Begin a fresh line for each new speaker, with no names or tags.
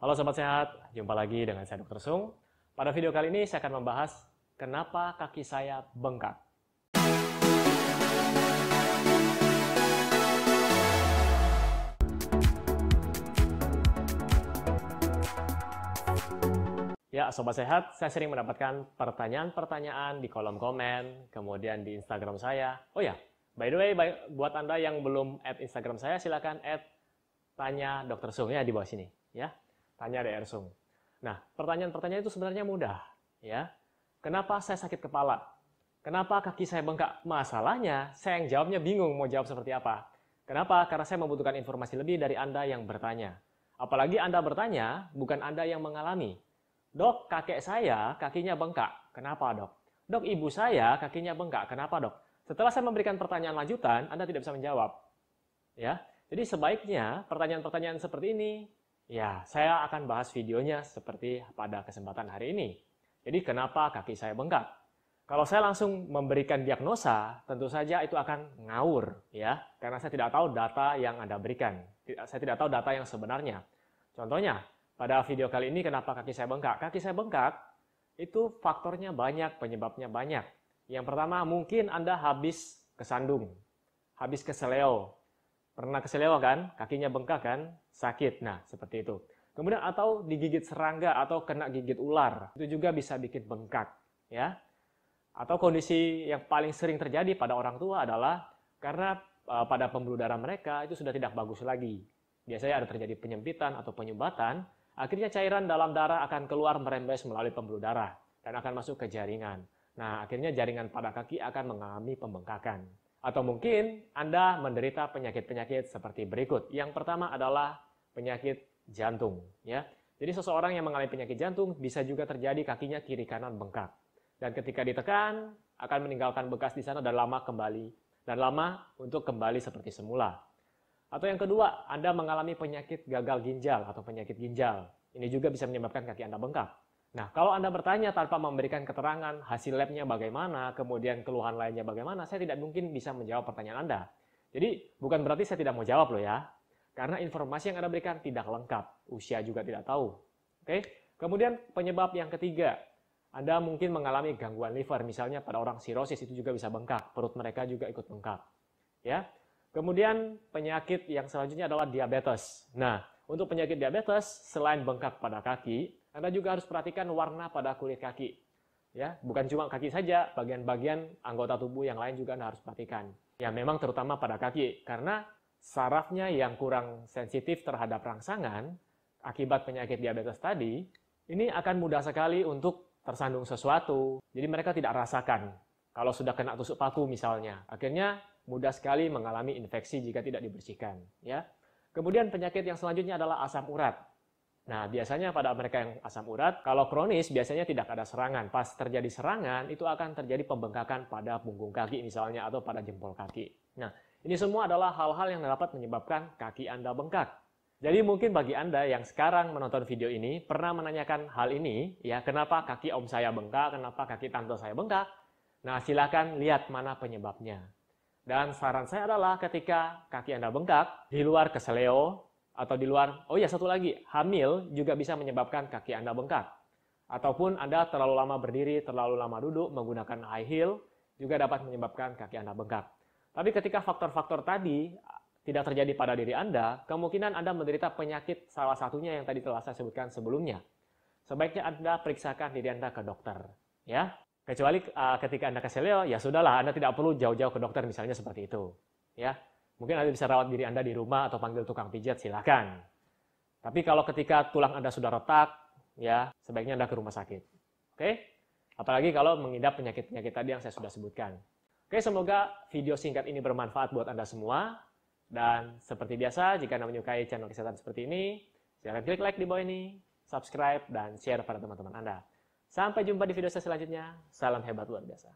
Halo Sobat Sehat, jumpa lagi dengan saya Dr. Sung. Pada video kali ini saya akan membahas kenapa kaki saya bengkak. Ya, Sobat Sehat, saya sering mendapatkan pertanyaan-pertanyaan di kolom komen, kemudian di Instagram saya. Oh ya, by the way, buat Anda yang belum add Instagram saya, silakan add tanya Dr. Sung ya di bawah sini. ya Tanya DR Sung. Nah, pertanyaan-pertanyaan itu sebenarnya mudah. ya Kenapa saya sakit kepala? Kenapa kaki saya bengkak? Masalahnya, saya yang jawabnya bingung mau jawab seperti apa. Kenapa? Karena saya membutuhkan informasi lebih dari Anda yang bertanya. Apalagi Anda bertanya, bukan Anda yang mengalami. Dok, kakek saya kakinya bengkak. Kenapa dok? Dok, ibu saya kakinya bengkak. Kenapa dok? Setelah saya memberikan pertanyaan lanjutan, Anda tidak bisa menjawab. Ya, jadi sebaiknya pertanyaan-pertanyaan seperti ini, ya saya akan bahas videonya seperti pada kesempatan hari ini. Jadi kenapa kaki saya bengkak? Kalau saya langsung memberikan diagnosa, tentu saja itu akan ngawur, ya, karena saya tidak tahu data yang Anda berikan. Saya tidak tahu data yang sebenarnya. Contohnya, pada video kali ini kenapa kaki saya bengkak? Kaki saya bengkak itu faktornya banyak, penyebabnya banyak. Yang pertama mungkin Anda habis kesandung, habis keseleo. Pernah keseleo kan? Kakinya bengkak kan? Sakit. Nah, seperti itu. Kemudian atau digigit serangga atau kena gigit ular. Itu juga bisa bikin bengkak, ya. Atau kondisi yang paling sering terjadi pada orang tua adalah karena uh, pada pembuluh darah mereka itu sudah tidak bagus lagi. Biasanya ada terjadi penyempitan atau penyumbatan Akhirnya cairan dalam darah akan keluar merembes melalui pembuluh darah dan akan masuk ke jaringan. Nah, akhirnya jaringan pada kaki akan mengalami pembengkakan. Atau mungkin Anda menderita penyakit-penyakit seperti berikut. Yang pertama adalah penyakit jantung, ya. Jadi seseorang yang mengalami penyakit jantung bisa juga terjadi kakinya kiri kanan bengkak. Dan ketika ditekan akan meninggalkan bekas di sana dan lama kembali dan lama untuk kembali seperti semula. Atau yang kedua, Anda mengalami penyakit gagal ginjal atau penyakit ginjal. Ini juga bisa menyebabkan kaki Anda bengkak. Nah, kalau Anda bertanya tanpa memberikan keterangan hasil labnya bagaimana, kemudian keluhan lainnya bagaimana, saya tidak mungkin bisa menjawab pertanyaan Anda. Jadi, bukan berarti saya tidak mau jawab loh ya. Karena informasi yang Anda berikan tidak lengkap. Usia juga tidak tahu. Oke? Kemudian penyebab yang ketiga, Anda mungkin mengalami gangguan liver, misalnya pada orang sirosis itu juga bisa bengkak, perut mereka juga ikut bengkak. Ya, Kemudian penyakit yang selanjutnya adalah diabetes. Nah, untuk penyakit diabetes, selain bengkak pada kaki, Anda juga harus perhatikan warna pada kulit kaki. Ya, bukan cuma kaki saja, bagian-bagian anggota tubuh yang lain juga Anda harus perhatikan. Ya, memang terutama pada kaki, karena sarafnya yang kurang sensitif terhadap rangsangan akibat penyakit diabetes tadi, ini akan mudah sekali untuk tersandung sesuatu. Jadi mereka tidak rasakan kalau sudah kena tusuk paku misalnya. Akhirnya mudah sekali mengalami infeksi jika tidak dibersihkan. Ya. Kemudian penyakit yang selanjutnya adalah asam urat. Nah, biasanya pada mereka yang asam urat, kalau kronis biasanya tidak ada serangan. Pas terjadi serangan, itu akan terjadi pembengkakan pada punggung kaki misalnya atau pada jempol kaki. Nah, ini semua adalah hal-hal yang dapat menyebabkan kaki Anda bengkak. Jadi mungkin bagi Anda yang sekarang menonton video ini pernah menanyakan hal ini, ya kenapa kaki om saya bengkak, kenapa kaki tante saya bengkak? Nah, silakan lihat mana penyebabnya. Dan saran saya adalah ketika kaki Anda bengkak, di luar keseleo, atau di luar, oh ya satu lagi, hamil juga bisa menyebabkan kaki Anda bengkak. Ataupun Anda terlalu lama berdiri, terlalu lama duduk, menggunakan high heel, juga dapat menyebabkan kaki Anda bengkak. Tapi ketika faktor-faktor tadi tidak terjadi pada diri Anda, kemungkinan Anda menderita penyakit salah satunya yang tadi telah saya sebutkan sebelumnya. Sebaiknya Anda periksakan diri Anda ke dokter. Ya, Kecuali uh, ketika Anda keselio, ya sudahlah, Anda tidak perlu jauh-jauh ke dokter misalnya seperti itu. Ya, Mungkin Anda bisa rawat diri Anda di rumah atau panggil tukang pijat, silakan. Tapi kalau ketika tulang Anda sudah retak, ya sebaiknya Anda ke rumah sakit. Oke? Apalagi kalau mengidap penyakit-penyakit tadi yang saya sudah sebutkan. Oke, semoga video singkat ini bermanfaat buat Anda semua. Dan seperti biasa, jika Anda menyukai channel kesehatan seperti ini, silahkan klik like di bawah ini, subscribe, dan share pada teman-teman Anda. Sampai jumpa di video saya selanjutnya. Salam hebat luar biasa.